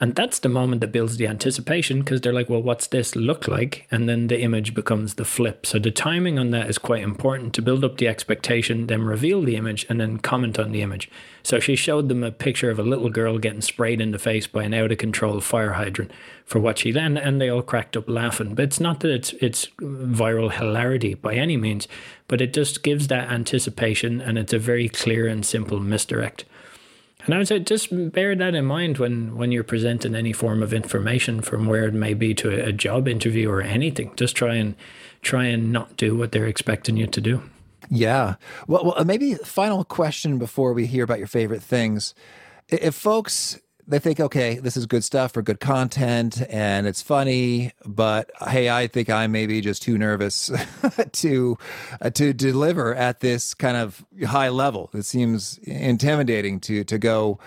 And that's the moment that builds the anticipation because they're like, well, what's this look like? And then the image becomes the flip. So the timing on that is quite important to build up the expectation, then reveal the image, and then comment on the image. So she showed them a picture of a little girl getting sprayed in the face by an out of control fire hydrant for what she then, and they all cracked up laughing. But it's not that it's it's viral hilarity by any means, but it just gives that anticipation, and it's a very clear and simple misdirect. And I would say just bear that in mind when, when you're presenting any form of information from where it may be to a job interview or anything. Just try and try and not do what they're expecting you to do. Yeah. Well, well uh, maybe final question before we hear about your favorite things. If folks they think, okay, this is good stuff for good content and it's funny, but hey, I think I'm maybe just too nervous to uh, to deliver at this kind of high level. It seems intimidating to to go.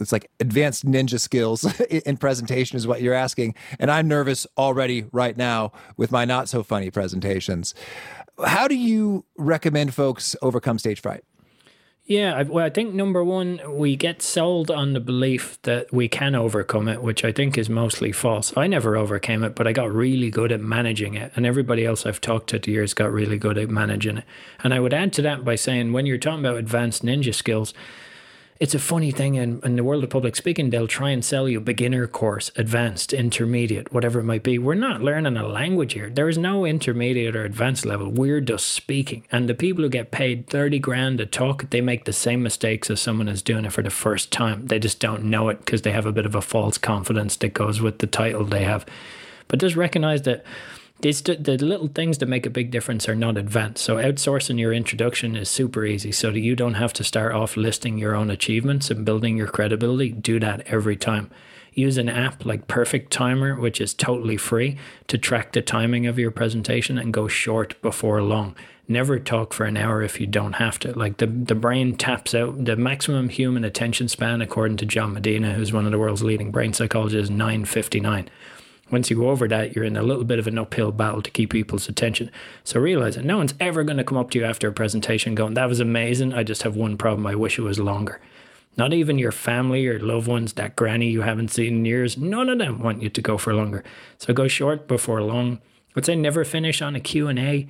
It's like advanced ninja skills in presentation is what you're asking, and I'm nervous already right now with my not so funny presentations. How do you recommend folks overcome stage fright? Yeah, well, I think number one, we get sold on the belief that we can overcome it, which I think is mostly false. I never overcame it, but I got really good at managing it. And everybody else I've talked to the years got really good at managing it. And I would add to that by saying when you're talking about advanced ninja skills, it's a funny thing in, in the world of public speaking, they'll try and sell you beginner course, advanced, intermediate, whatever it might be. We're not learning a language here. There is no intermediate or advanced level. We're just speaking. And the people who get paid 30 grand to talk, they make the same mistakes as someone who's doing it for the first time. They just don't know it because they have a bit of a false confidence that goes with the title they have. But just recognize that these the little things that make a big difference are not advanced. So outsourcing your introduction is super easy, so that you don't have to start off listing your own achievements and building your credibility. Do that every time. Use an app like Perfect Timer, which is totally free, to track the timing of your presentation and go short before long. Never talk for an hour if you don't have to. Like the, the brain taps out the maximum human attention span, according to John Medina, who's one of the world's leading brain psychologists, 959 once you go over that, you're in a little bit of an uphill battle to keep people's attention. So realize that no one's ever going to come up to you after a presentation going, That was amazing. I just have one problem. I wish it was longer. Not even your family or loved ones, that granny you haven't seen in years, none of them want you to go for longer. So go short before long. I'd say never finish on a Q&A.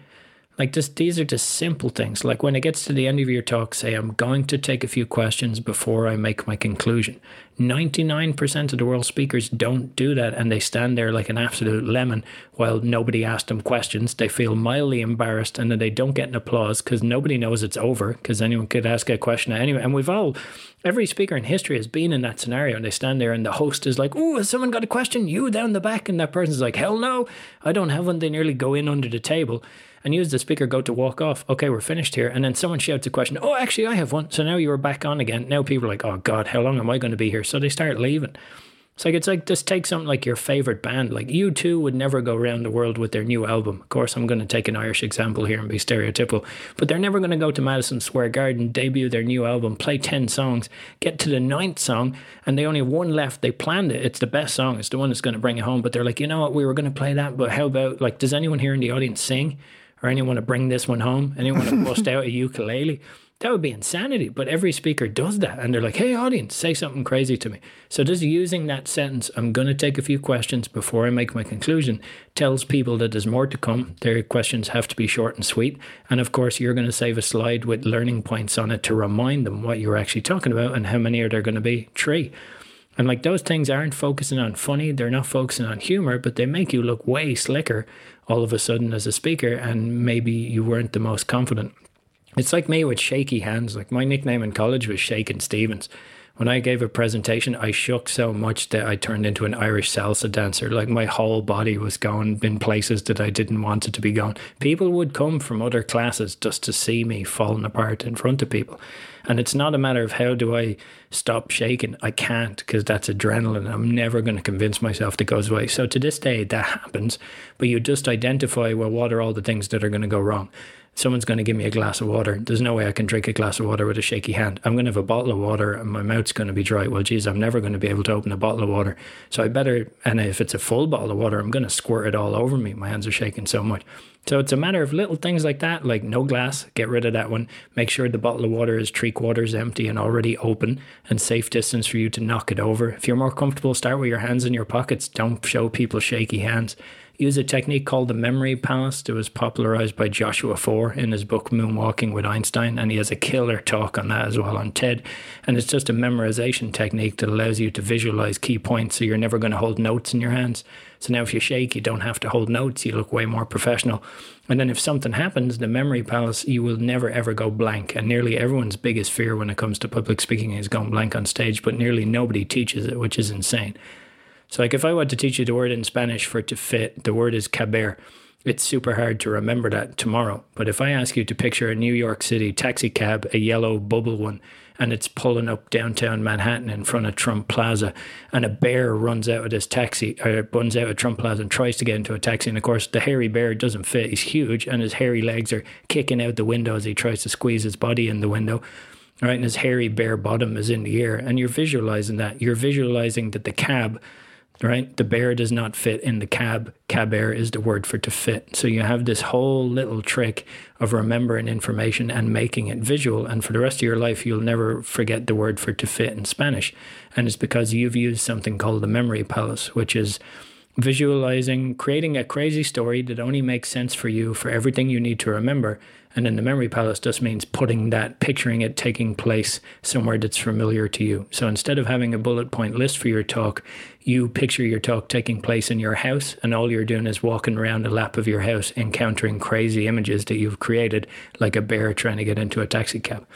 Like just these are just simple things. Like when it gets to the end of your talk, say, I'm going to take a few questions before I make my conclusion. 99% of the world speakers don't do that and they stand there like an absolute lemon while nobody asked them questions. They feel mildly embarrassed and then they don't get an applause because nobody knows it's over because anyone could ask a question anyway. And we've all, every speaker in history has been in that scenario and they stand there and the host is like, Oh, has someone got a question? You down the back. And that person's like, Hell no, I don't have one. They nearly go in under the table and you as the speaker go to walk off. Okay, we're finished here. And then someone shouts a question. Oh, actually, I have one. So now you are back on again. Now people are like, oh God, how long am I going to be here? So they start leaving. It's like it's like just take something like your favorite band. Like U2 would never go around the world with their new album. Of course, I'm going to take an Irish example here and be stereotypical, but they're never going to go to Madison Square Garden, debut their new album, play ten songs, get to the ninth song, and they only have one left. They planned it. It's the best song. It's the one that's going to bring it home. But they're like, you know what? We were going to play that, but how about like? Does anyone here in the audience sing? Or anyone to bring this one home, anyone to bust out a ukulele. That would be insanity. But every speaker does that. And they're like, hey, audience, say something crazy to me. So just using that sentence, I'm going to take a few questions before I make my conclusion, tells people that there's more to come. Their questions have to be short and sweet. And of course, you're going to save a slide with learning points on it to remind them what you're actually talking about and how many are there going to be? Three. And like those things aren't focusing on funny, they're not focusing on humor, but they make you look way slicker all of a sudden as a speaker, and maybe you weren't the most confident. It's like me with shaky hands. Like my nickname in college was Shakin' Stevens. When I gave a presentation, I shook so much that I turned into an Irish salsa dancer. Like my whole body was going in places that I didn't want it to be going. People would come from other classes just to see me falling apart in front of people. And it's not a matter of how do I stop shaking. I can't because that's adrenaline. I'm never going to convince myself that goes away. So to this day, that happens. But you just identify, well, what are all the things that are going to go wrong? someone's going to give me a glass of water. There's no way I can drink a glass of water with a shaky hand. I'm going to have a bottle of water and my mouth's going to be dry. Well, geez, I'm never going to be able to open a bottle of water. So I better, and if it's a full bottle of water, I'm going to squirt it all over me. My hands are shaking so much. So it's a matter of little things like that, like no glass, get rid of that one. Make sure the bottle of water is three quarters empty and already open and safe distance for you to knock it over. If you're more comfortable, start with your hands in your pockets. Don't show people shaky hands use a technique called the memory palace that was popularized by Joshua Foer in his book Moonwalking with Einstein. And he has a killer talk on that as well on TED. And it's just a memorization technique that allows you to visualize key points so you're never going to hold notes in your hands. So now if you shake, you don't have to hold notes. You look way more professional. And then if something happens, the memory palace, you will never ever go blank. And nearly everyone's biggest fear when it comes to public speaking is going blank on stage, but nearly nobody teaches it, which is insane. So, like, if I want to teach you the word in Spanish for to fit, the word is caber. It's super hard to remember that tomorrow. But if I ask you to picture a New York City taxi cab, a yellow bubble one, and it's pulling up downtown Manhattan in front of Trump Plaza, and a bear runs out of this taxi, or runs out of Trump Plaza and tries to get into a taxi. And of course, the hairy bear doesn't fit. He's huge, and his hairy legs are kicking out the window as he tries to squeeze his body in the window. Right, and his hairy bare bottom is in the air, and you're visualizing that. You're visualizing that the cab right? The bear does not fit in the cab. Caber is the word for to fit. So you have this whole little trick of remembering information and making it visual. And for the rest of your life, you'll never forget the word for to fit in Spanish. And it's because you've used something called the memory palace, which is visualizing, creating a crazy story that only makes sense for you for everything you need to remember. And then the memory palace just means putting that, picturing it taking place somewhere that's familiar to you. So instead of having a bullet point list for your talk, you picture your talk taking place in your house, and all you're doing is walking around the lap of your house, encountering crazy images that you've created, like a bear trying to get into a taxi cab.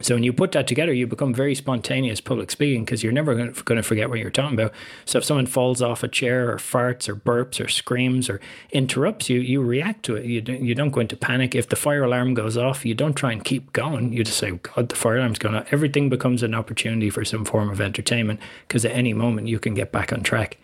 So when you put that together, you become very spontaneous public speaking because you're never going to forget what you're talking about. So if someone falls off a chair or farts or burps or screams or interrupts you, you react to it. You don't, you don't go into panic. If the fire alarm goes off, you don't try and keep going. You just say, God, the fire alarm's going off. Everything becomes an opportunity for some form of entertainment because at any moment you can get back on track.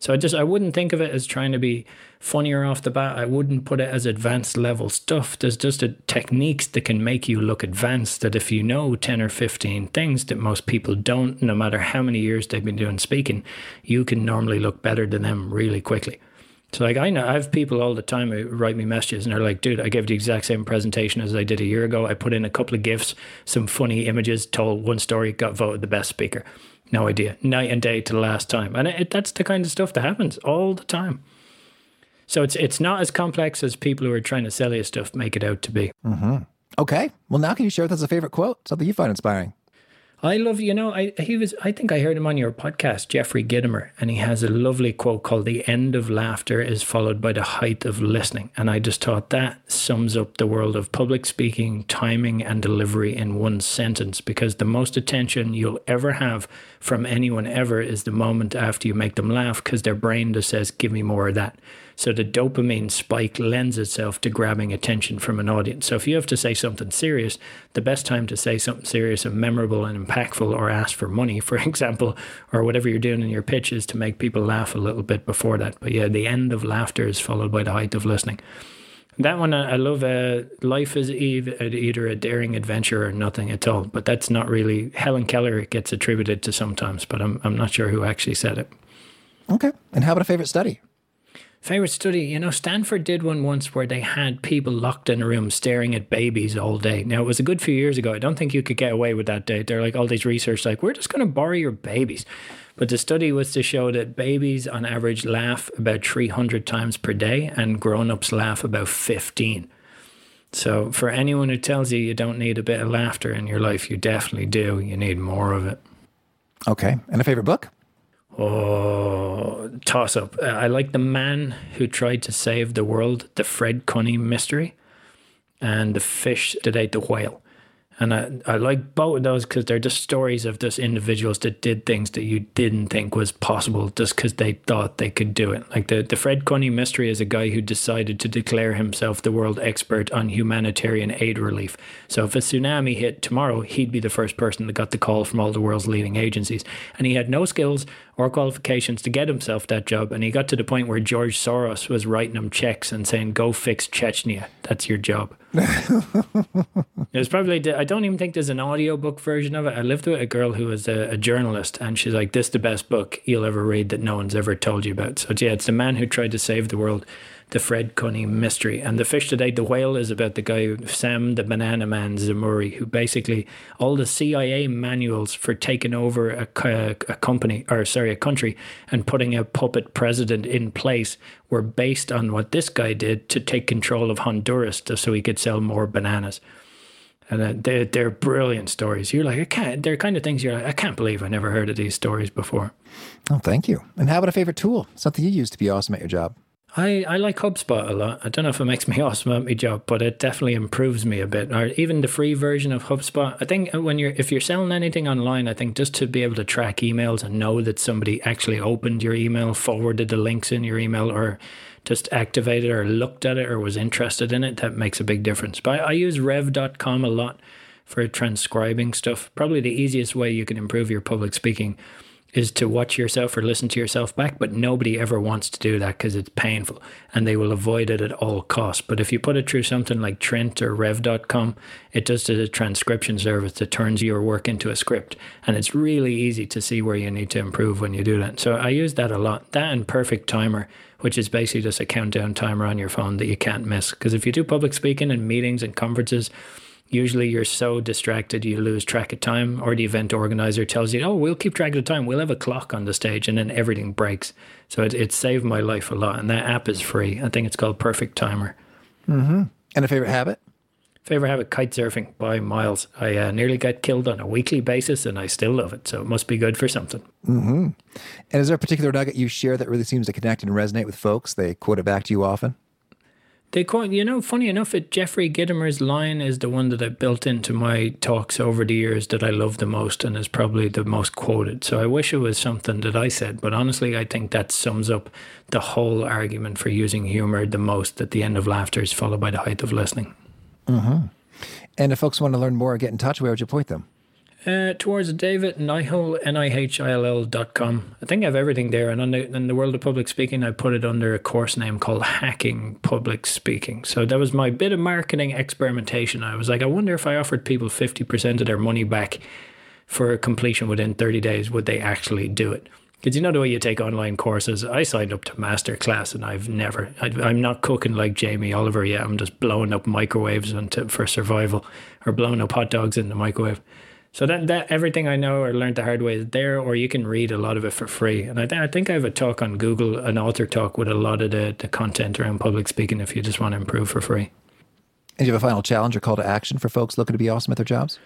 So I just I wouldn't think of it as trying to be funnier off the bat. I wouldn't put it as advanced level stuff. There's just a techniques that can make you look advanced that if you know 10 or 15 things that most people don't, no matter how many years they've been doing speaking, you can normally look better than them really quickly. So like I know I have people all the time who write me messages and they're like, dude, I gave the exact same presentation as I did a year ago. I put in a couple of gifs, some funny images, told one story, got voted the best speaker. No idea. Night and day to the last time. And it, that's the kind of stuff that happens all the time. So it's it's not as complex as people who are trying to sell you stuff make it out to be. Mm-hmm. Okay. Well, now can you share with us a favorite quote, something you find inspiring? I love, you know, I he was I think I heard him on your podcast, Jeffrey Gitomer, and he has a lovely quote called The end of laughter is followed by the height of listening. And I just thought that sums up the world of public speaking, timing and delivery in one sentence because the most attention you'll ever have from anyone ever is the moment after you make them laugh because their brain just says, Give me more of that. So the dopamine spike lends itself to grabbing attention from an audience. So if you have to say something serious, the best time to say something serious and memorable and impactful or ask for money, for example, or whatever you're doing in your pitch is to make people laugh a little bit before that. But yeah, the end of laughter is followed by the height of listening. That one I love. Uh, life is either a daring adventure or nothing at all. But that's not really Helen Keller It gets attributed to sometimes, but I'm I'm not sure who actually said it. Okay. And how about a favorite study? Favorite study, you know, Stanford did one once where they had people locked in a room staring at babies all day. Now, it was a good few years ago. I don't think you could get away with that. They're like all these research, like, we're just going to borrow your babies. But the study was to show that babies on average laugh about 300 times per day and grown ups laugh about 15. So, for anyone who tells you you don't need a bit of laughter in your life, you definitely do. You need more of it. Okay. And a favorite book? Oh, toss up. Uh, I like The Man Who Tried to Save the World, the Fred Cunningham mystery, and The Fish That Ate the Whale. And I, I like both of those because they're just stories of just individuals that did things that you didn't think was possible just because they thought they could do it. Like the, the Fred Cunningham mystery is a guy who decided to declare himself the world expert on humanitarian aid relief. So if a tsunami hit tomorrow, he'd be the first person that got the call from all the world's leading agencies. And he had no skills or qualifications to get himself that job. And he got to the point where George Soros was writing him checks and saying, go fix Chechnya. That's your job. There's probably, I don't even think there's an audiobook version of it. I lived with a girl who was a, a, journalist, and she's like, This is the best book you'll ever read that no one's ever told you about. So, yeah, it's the man who tried to save the world the Fred Cunningham mystery. And The Fish Ate the Whale is about the guy, Sam the Banana Man Zemurray, who basically all the CIA manuals for taking over a, a, a company, or sorry, a country, and putting a puppet president in place were based on what this guy did to take control of Honduras so he could sell more bananas. And uh, they're, they're brilliant stories. You're like, I can't, they're kind of things you're like, I can't believe I never heard of these stories before. Oh, thank you. And how about a favorite tool? Something you use to be awesome at your job? I, I like HubSpot a lot. I don't know if it makes me awesome at my job, but it definitely improves me a bit. Or even the free version of HubSpot. I think when you're if you're selling anything online, I think just to be able to track emails and know that somebody actually opened your email, forwarded the links in your email, or just activated or looked at it or was interested in it, that makes a big difference. But I, I use rev.com a lot for transcribing stuff. Probably the easiest way you can improve your public speaking is to watch yourself or listen to yourself back, but nobody ever wants to do that because it's painful and they will avoid it at all costs. But if you put it through something like Trint or Rev.com, it does a transcription service that turns your work into a script. And it's really easy to see where you need to improve when you do that. So I use that a lot. That and Perfect Timer, which is basically just a countdown timer on your phone that you can't miss. Because if you do public speaking and meetings and conferences, usually you're so distracted you lose track of time or the event organizer tells you oh we'll keep track of the time. We'll have a clock on the stage and then everything breaks. So it, it saved my life a lot and that app is free. I think it's called perfect timer. Mm-hmm. and a favorite habit? Favorite habit kite surfing by miles. I uh, nearly got killed on a weekly basis and i still love it so it must be good for something. Mm-hmm. and is there a particular nugget you share that really seems to connect and resonate with folks? They quote it back to you often they quote, you know, funny enough, it Jeffrey Gitomer's line is the one that I built into my talks over the years that I love the most and is probably the most quoted. So I wish it was something that I said, but honestly, I think that sums up the whole argument for using humor the most. That the end of laughter is followed by the height of listening. Mm-hmm. And if folks want to learn more or get in touch, where would you point them? Uh, towards David Nihill, N-I-H-I-L-L dot com. I think I have everything there. And on the, in the world of public speaking, I put it under a course name called Hacking Public Speaking. So that was my bit of marketing experimentation. I was like, I wonder if I offered people 50% of their money back for completion within 30 days, would they actually do it? Because you know the way you take online courses. I signed up to masterclass and I've never. I, am not cooking like Jamie Oliver yet. I'm just blowing up microwaves for survival, or blowing up hot dogs in the microwave. So that, that everything I know or learned the hard way is there, or you can read a lot of it for free. And I, th- I think I have a talk on Google, an author talk with a lot of the, the content around public speaking if you just want to improve for free. And you have a final challenge or call to action for folks looking to be awesome at their jobs?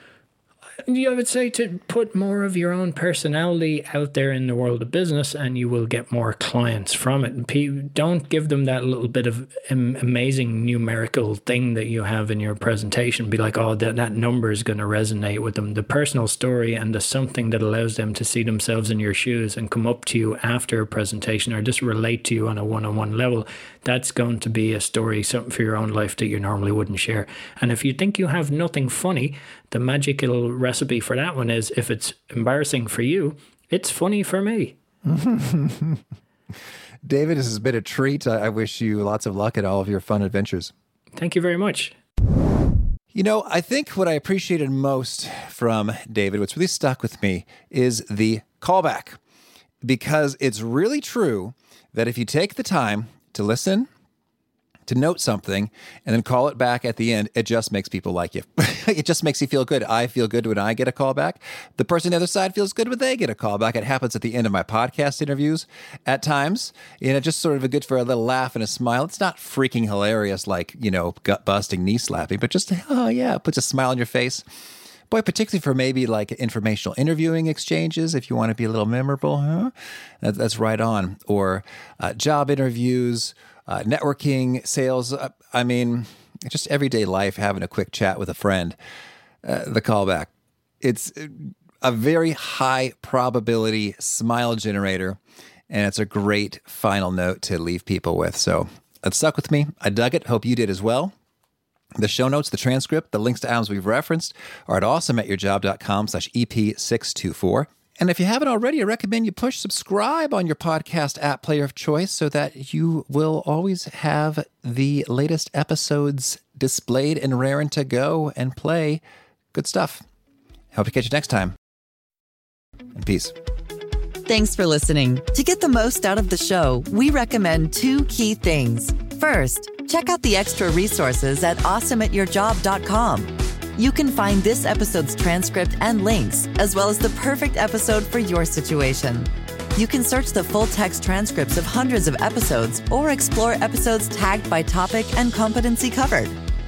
I would say to put more of your own personality out there in the world of business, and you will get more clients from it. Don't give them that little bit of amazing numerical thing that you have in your presentation. Be like, oh, that, that number is going to resonate with them. The personal story and the something that allows them to see themselves in your shoes and come up to you after a presentation or just relate to you on a one on one level. That's going to be a story, something for your own life that you normally wouldn't share. And if you think you have nothing funny, the magical recipe for that one is if it's embarrassing for you, it's funny for me. David, this has been a treat. I wish you lots of luck at all of your fun adventures. Thank you very much. You know, I think what I appreciated most from David, what's really stuck with me, is the callback. Because it's really true that if you take the time to listen to note something and then call it back at the end, it just makes people like you. it just makes you feel good. I feel good when I get a call back. The person on the other side feels good when they get a call back. It happens at the end of my podcast interviews at times. You know, just sort of a good for a little laugh and a smile. It's not freaking hilarious like, you know, gut busting, knee slapping, but just, oh yeah, puts a smile on your face. Boy, particularly for maybe like informational interviewing exchanges, if you want to be a little memorable, huh? That, that's right on. Or uh, job interviews uh, networking, sales. Uh, I mean, just everyday life, having a quick chat with a friend. Uh, the callback. It's a very high probability smile generator, and it's a great final note to leave people with. So it stuck with me. I dug it. Hope you did as well. The show notes, the transcript, the links to items we've referenced are at awesomeatyourjob.com slash EP624. And if you haven't already, I recommend you push subscribe on your podcast app player of choice so that you will always have the latest episodes displayed and raring to go and play. Good stuff. Hope to catch you next time. And peace. Thanks for listening. To get the most out of the show, we recommend two key things. First, check out the extra resources at awesomeatyourjob.com. You can find this episode's transcript and links, as well as the perfect episode for your situation. You can search the full text transcripts of hundreds of episodes or explore episodes tagged by topic and competency covered.